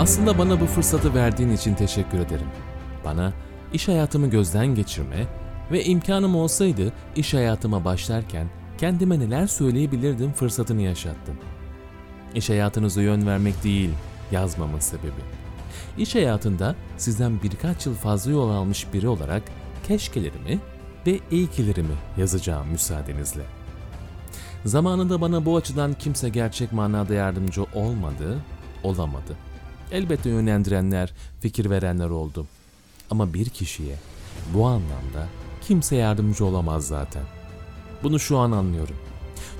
Aslında bana bu fırsatı verdiğin için teşekkür ederim. Bana iş hayatımı gözden geçirme ve imkanım olsaydı iş hayatıma başlarken kendime neler söyleyebilirdim fırsatını yaşattın. İş hayatınıza yön vermek değil yazmamın sebebi. İş hayatında sizden birkaç yıl fazla yol almış biri olarak keşkelerimi ve iyikilerimi yazacağım müsaadenizle. Zamanında bana bu açıdan kimse gerçek manada yardımcı olmadı, olamadı. Elbette yönlendirenler, fikir verenler oldu. Ama bir kişiye bu anlamda kimse yardımcı olamaz zaten. Bunu şu an anlıyorum.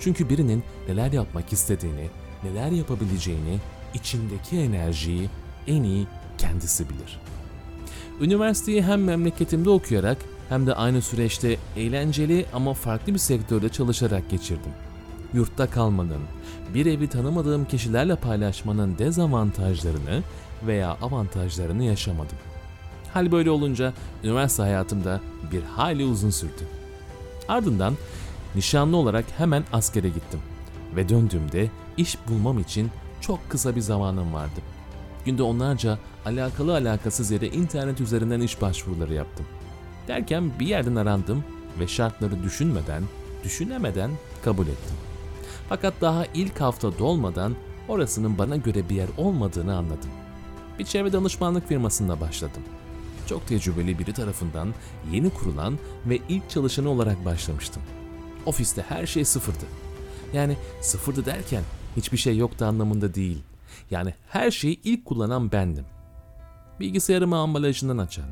Çünkü birinin neler yapmak istediğini, neler yapabileceğini, içindeki enerjiyi en iyi kendisi bilir. Üniversiteyi hem memleketimde okuyarak hem de aynı süreçte eğlenceli ama farklı bir sektörde çalışarak geçirdim. Yurtta kalmanın, bir evi tanımadığım kişilerle paylaşmanın dezavantajlarını veya avantajlarını yaşamadım. Hal böyle olunca üniversite hayatımda bir hayli uzun sürdü. Ardından nişanlı olarak hemen askere gittim ve döndüğümde iş bulmam için çok kısa bir zamanım vardı. Günde onlarca alakalı alakasız yere internet üzerinden iş başvuruları yaptım. Derken bir yerden arandım ve şartları düşünmeden, düşünemeden kabul ettim. Fakat daha ilk hafta dolmadan orasının bana göre bir yer olmadığını anladım. Bir çevre danışmanlık firmasında başladım. Çok tecrübeli biri tarafından yeni kurulan ve ilk çalışanı olarak başlamıştım. Ofiste her şey sıfırdı. Yani sıfırdı derken hiçbir şey yoktu anlamında değil. Yani her şeyi ilk kullanan bendim. Bilgisayarımı ambalajından açan,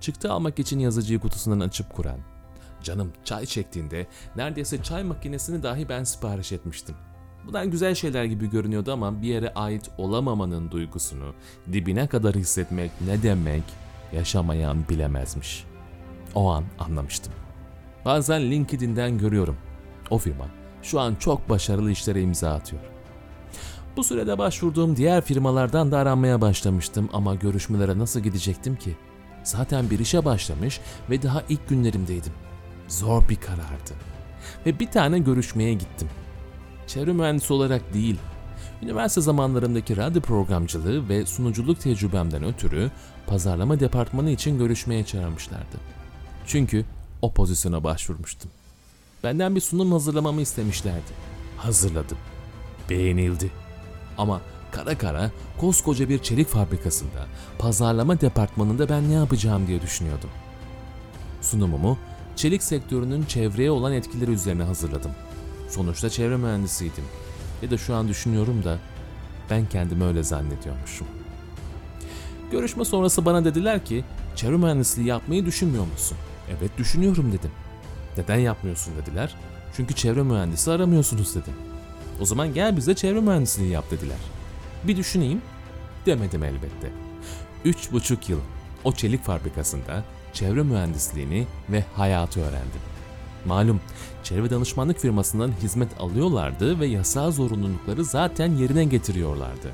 çıktı almak için yazıcıyı kutusundan açıp kuran, canım çay çektiğinde neredeyse çay makinesini dahi ben sipariş etmiştim. Bunlar güzel şeyler gibi görünüyordu ama bir yere ait olamamanın duygusunu dibine kadar hissetmek ne demek yaşamayan bilemezmiş. O an anlamıştım. Bazen LinkedIn'den görüyorum. O firma şu an çok başarılı işlere imza atıyor. Bu sürede başvurduğum diğer firmalardan da aranmaya başlamıştım ama görüşmelere nasıl gidecektim ki? Zaten bir işe başlamış ve daha ilk günlerimdeydim. Zor bir karardı. Ve bir tane görüşmeye gittim. Çevre mühendisi olarak değil, üniversite zamanlarımdaki radyo programcılığı ve sunuculuk tecrübemden ötürü pazarlama departmanı için görüşmeye çağırmışlardı. Çünkü o pozisyona başvurmuştum. Benden bir sunum hazırlamamı istemişlerdi. Hazırladım. Beğenildi. Ama kara kara koskoca bir çelik fabrikasında pazarlama departmanında ben ne yapacağım diye düşünüyordum. Sunumumu çelik sektörünün çevreye olan etkileri üzerine hazırladım. Sonuçta çevre mühendisiydim. Ya da şu an düşünüyorum da ben kendimi öyle zannediyormuşum. Görüşme sonrası bana dediler ki çevre mühendisliği yapmayı düşünmüyor musun? Evet düşünüyorum dedim. Neden yapmıyorsun dediler. Çünkü çevre mühendisi aramıyorsunuz dedim. O zaman gel bize çevre mühendisliği yap dediler. Bir düşüneyim demedim elbette. Üç buçuk yıl o çelik fabrikasında çevre mühendisliğini ve hayatı öğrendim. Malum çevre danışmanlık firmasından hizmet alıyorlardı ve yasal zorunlulukları zaten yerine getiriyorlardı.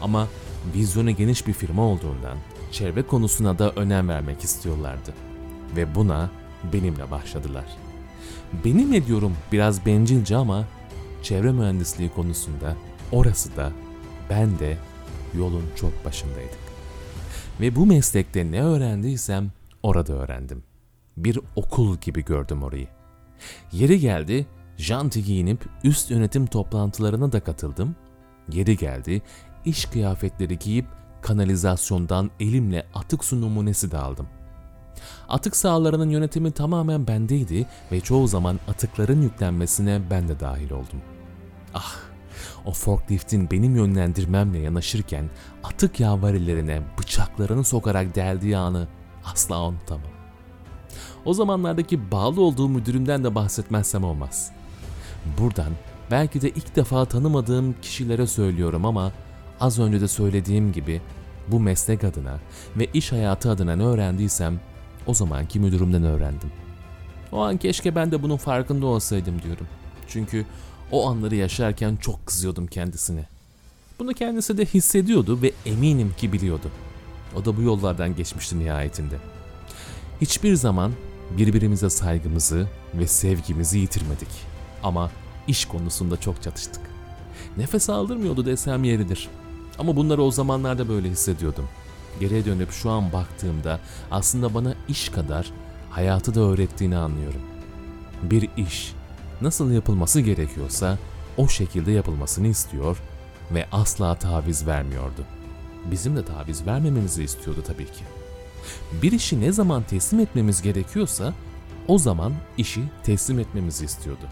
Ama vizyonu geniş bir firma olduğundan çevre konusuna da önem vermek istiyorlardı. Ve buna benimle başladılar. Benimle diyorum biraz bencilce ama çevre mühendisliği konusunda orası da ben de yolun çok başındaydık. Ve bu meslekte ne öğrendiysem orada öğrendim. Bir okul gibi gördüm orayı. Yeri geldi, janti giyinip üst yönetim toplantılarına da katıldım. Yeri geldi, iş kıyafetleri giyip kanalizasyondan elimle atık su numunesi de aldım. Atık sahalarının yönetimi tamamen bendeydi ve çoğu zaman atıkların yüklenmesine ben de dahil oldum. Ah, o forkliftin benim yönlendirmemle yanaşırken atık yavarilerine bıçaklarını sokarak deldiği anı asla unutamam. O zamanlardaki bağlı olduğum müdürümden de bahsetmezsem olmaz. Buradan belki de ilk defa tanımadığım kişilere söylüyorum ama az önce de söylediğim gibi bu meslek adına ve iş hayatı adına ne öğrendiysem o zamanki müdürümden öğrendim. O an keşke ben de bunun farkında olsaydım diyorum. Çünkü o anları yaşarken çok kızıyordum kendisine. Bunu kendisi de hissediyordu ve eminim ki biliyordu. O da bu yollardan geçmişti nihayetinde. Hiçbir zaman birbirimize saygımızı ve sevgimizi yitirmedik. Ama iş konusunda çok çatıştık. Nefes aldırmıyordu desem yeridir. Ama bunları o zamanlarda böyle hissediyordum. Geriye dönüp şu an baktığımda aslında bana iş kadar hayatı da öğrettiğini anlıyorum. Bir iş nasıl yapılması gerekiyorsa o şekilde yapılmasını istiyor ve asla taviz vermiyordu. Bizim de taviz vermememizi istiyordu tabii ki. Bir işi ne zaman teslim etmemiz gerekiyorsa o zaman işi teslim etmemizi istiyordu.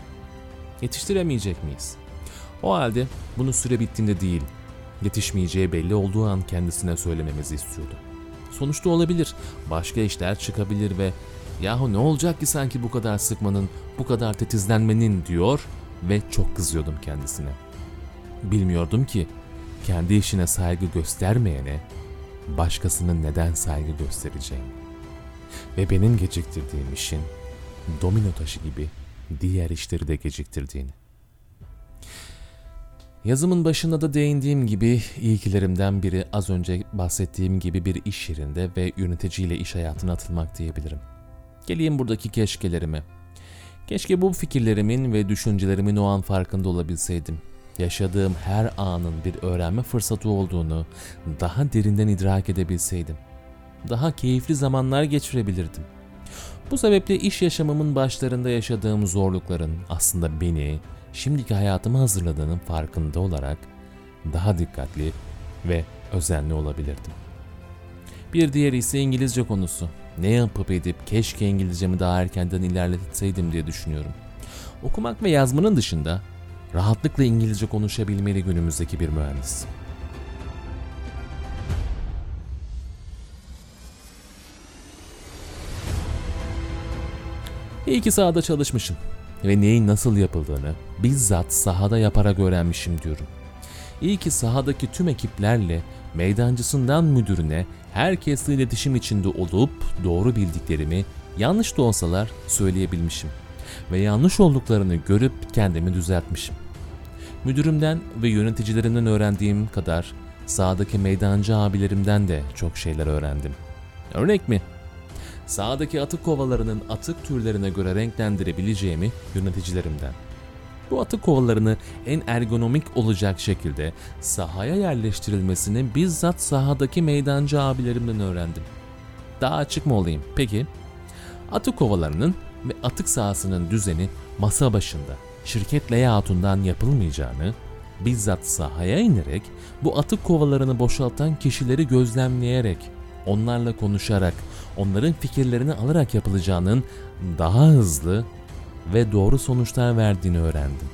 Yetiştiremeyecek miyiz? O halde bunu süre bittiğinde değil, yetişmeyeceği belli olduğu an kendisine söylememizi istiyordu. Sonuçta olabilir, başka işler çıkabilir ve yahu ne olacak ki sanki bu kadar sıkmanın, bu kadar tetizlenmenin diyor ve çok kızıyordum kendisine. Bilmiyordum ki kendi işine saygı göstermeyene başkasının neden saygı göstereceğini. Ve benim geciktirdiğim işin domino taşı gibi diğer işleri de geciktirdiğini. Yazımın başında da değindiğim gibi ilkilerimden biri az önce bahsettiğim gibi bir iş yerinde ve yöneticiyle iş hayatına atılmak diyebilirim. Geleyim buradaki keşkelerime. Keşke bu fikirlerimin ve düşüncelerimin o an farkında olabilseydim. Yaşadığım her anın bir öğrenme fırsatı olduğunu daha derinden idrak edebilseydim. Daha keyifli zamanlar geçirebilirdim. Bu sebeple iş yaşamımın başlarında yaşadığım zorlukların aslında beni şimdiki hayatıma hazırladığının farkında olarak daha dikkatli ve özenli olabilirdim. Bir diğeri ise İngilizce konusu. Ne yapıp edip keşke İngilizcemi daha erkenden ilerletseydim diye düşünüyorum. Okumak ve yazmanın dışında rahatlıkla İngilizce konuşabilmeli günümüzdeki bir mühendis. İyi ki sahada çalışmışım ve neyin nasıl yapıldığını bizzat sahada yaparak öğrenmişim diyorum. İyi ki sahadaki tüm ekiplerle meydancısından müdürüne herkesle iletişim içinde olup doğru bildiklerimi yanlış da olsalar söyleyebilmişim ve yanlış olduklarını görüp kendimi düzeltmişim. Müdürümden ve yöneticilerimden öğrendiğim kadar sahadaki meydancı abilerimden de çok şeyler öğrendim. Örnek mi? Sahadaki atık kovalarının atık türlerine göre renklendirebileceğimi yöneticilerimden. Bu atık kovalarını en ergonomik olacak şekilde sahaya yerleştirilmesini bizzat sahadaki meydancı abilerimden öğrendim. Daha açık mı olayım? Peki, atık kovalarının ve atık sahasının düzeni masa başında şirket layoutundan yapılmayacağını, bizzat sahaya inerek bu atık kovalarını boşaltan kişileri gözlemleyerek, onlarla konuşarak, onların fikirlerini alarak yapılacağının daha hızlı ve doğru sonuçlar verdiğini öğrendim.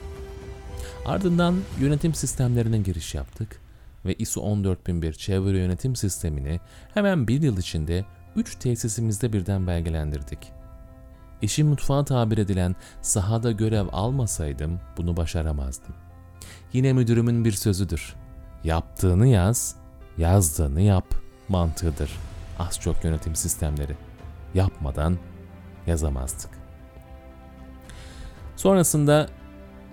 Ardından yönetim sistemlerine giriş yaptık ve ISO 14001 çevre yönetim sistemini hemen bir yıl içinde 3 tesisimizde birden belgelendirdik. İşin mutfağa tabir edilen sahada görev almasaydım bunu başaramazdım. Yine müdürümün bir sözüdür. Yaptığını yaz, yazdığını yap mantığıdır. Az çok yönetim sistemleri. Yapmadan yazamazdık. Sonrasında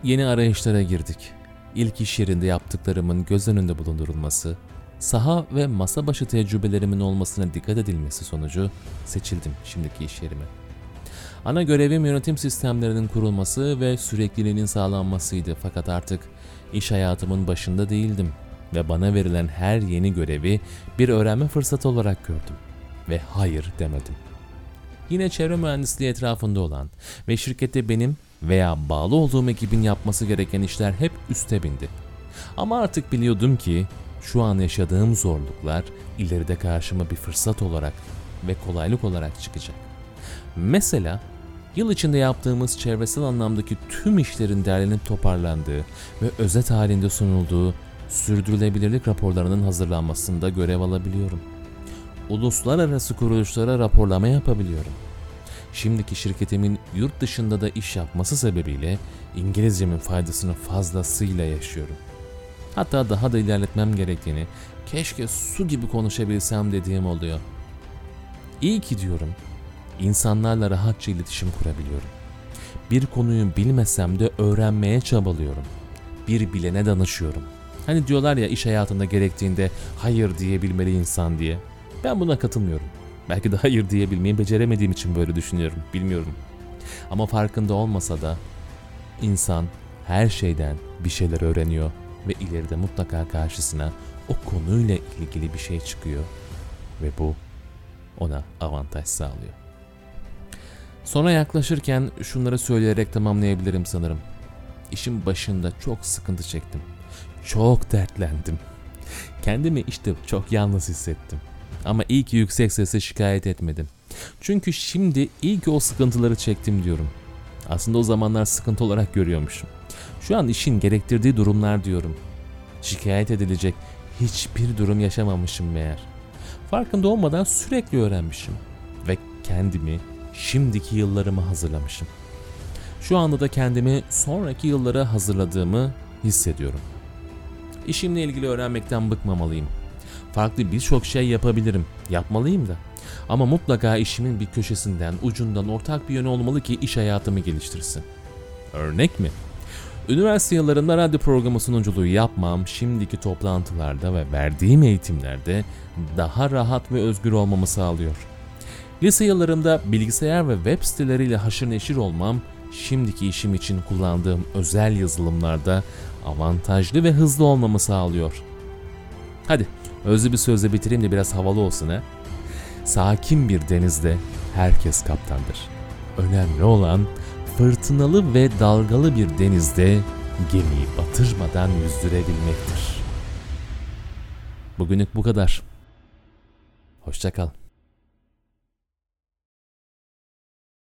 yeni arayışlara girdik. İlk iş yerinde yaptıklarımın göz önünde bulundurulması, saha ve masa başı tecrübelerimin olmasına dikkat edilmesi sonucu seçildim şimdiki iş yerime. Ana görevim yönetim sistemlerinin kurulması ve sürekliliğinin sağlanmasıydı fakat artık iş hayatımın başında değildim ve bana verilen her yeni görevi bir öğrenme fırsatı olarak gördüm ve hayır demedim. Yine çevre mühendisliği etrafında olan ve şirkette benim veya bağlı olduğum ekibin yapması gereken işler hep üste bindi. Ama artık biliyordum ki şu an yaşadığım zorluklar ileride karşıma bir fırsat olarak ve kolaylık olarak çıkacak. Mesela yıl içinde yaptığımız çevresel anlamdaki tüm işlerin derlenip toparlandığı ve özet halinde sunulduğu sürdürülebilirlik raporlarının hazırlanmasında görev alabiliyorum. Uluslararası kuruluşlara raporlama yapabiliyorum. Şimdiki şirketimin yurt dışında da iş yapması sebebiyle İngilizcemin faydasını fazlasıyla yaşıyorum. Hatta daha da ilerletmem gerektiğini, keşke su gibi konuşabilsem dediğim oluyor. İyi ki diyorum, insanlarla rahatça iletişim kurabiliyorum. Bir konuyu bilmesem de öğrenmeye çabalıyorum. Bir bilene danışıyorum. Hani diyorlar ya iş hayatında gerektiğinde hayır diyebilmeli insan diye. Ben buna katılmıyorum. Belki de hayır diyebilmeyi beceremediğim için böyle düşünüyorum. Bilmiyorum. Ama farkında olmasa da insan her şeyden bir şeyler öğreniyor ve ileride mutlaka karşısına o konuyla ilgili bir şey çıkıyor ve bu ona avantaj sağlıyor. Sona yaklaşırken şunları söyleyerek tamamlayabilirim sanırım. İşin başında çok sıkıntı çektim. Çok dertlendim. Kendimi işte çok yalnız hissettim. Ama iyi ki yüksek sesle şikayet etmedim. Çünkü şimdi iyi ki o sıkıntıları çektim diyorum. Aslında o zamanlar sıkıntı olarak görüyormuşum. Şu an işin gerektirdiği durumlar diyorum. Şikayet edilecek hiçbir durum yaşamamışım meğer. Farkında olmadan sürekli öğrenmişim. Ve kendimi şimdiki yıllarıma hazırlamışım. Şu anda da kendimi sonraki yıllara hazırladığımı hissediyorum. İşimle ilgili öğrenmekten bıkmamalıyım. Farklı birçok şey yapabilirim. Yapmalıyım da. Ama mutlaka işimin bir köşesinden, ucundan ortak bir yönü olmalı ki iş hayatımı geliştirsin. Örnek mi? Üniversite yıllarında radyo programı sunuculuğu yapmam, şimdiki toplantılarda ve verdiğim eğitimlerde daha rahat ve özgür olmamı sağlıyor. Lise yıllarımda bilgisayar ve web siteleriyle haşır neşir olmam, şimdiki işim için kullandığım özel yazılımlarda avantajlı ve hızlı olmamı sağlıyor. Hadi özlü bir sözle bitireyim de biraz havalı olsun ha. Sakin bir denizde herkes kaptandır. Önemli olan fırtınalı ve dalgalı bir denizde gemiyi batırmadan yüzdürebilmektir. Bugünlük bu kadar. Hoşçakal.